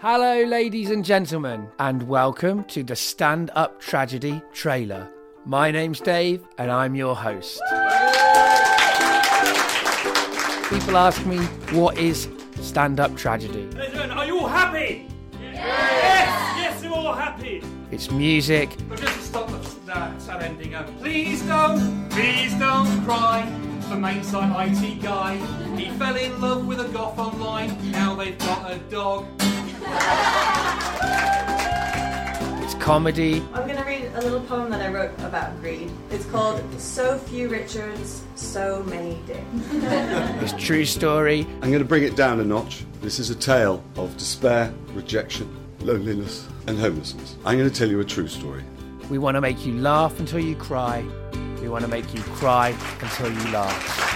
Hello, ladies and gentlemen, and welcome to the Stand Up Tragedy trailer. My name's Dave, and I'm your host. People ask me, what is stand up tragedy? Are you all happy? Yes! Yes, you're all happy. It's music, But just to stop the uh, sad ending, uh, please don't, please don't cry. The main site IT guy, he fell in love with a goth online. Now they've got a dog. It's comedy, I'm going to read a little poem that I wrote about greed. It's called So Few Richards, So Many Dicks. it's true story, I'm going to bring it down a notch. This is a tale of despair, rejection, loneliness, and homelessness. I'm going to tell you a true story. we want to make you laugh until you cry, we want to make you cry until you laugh.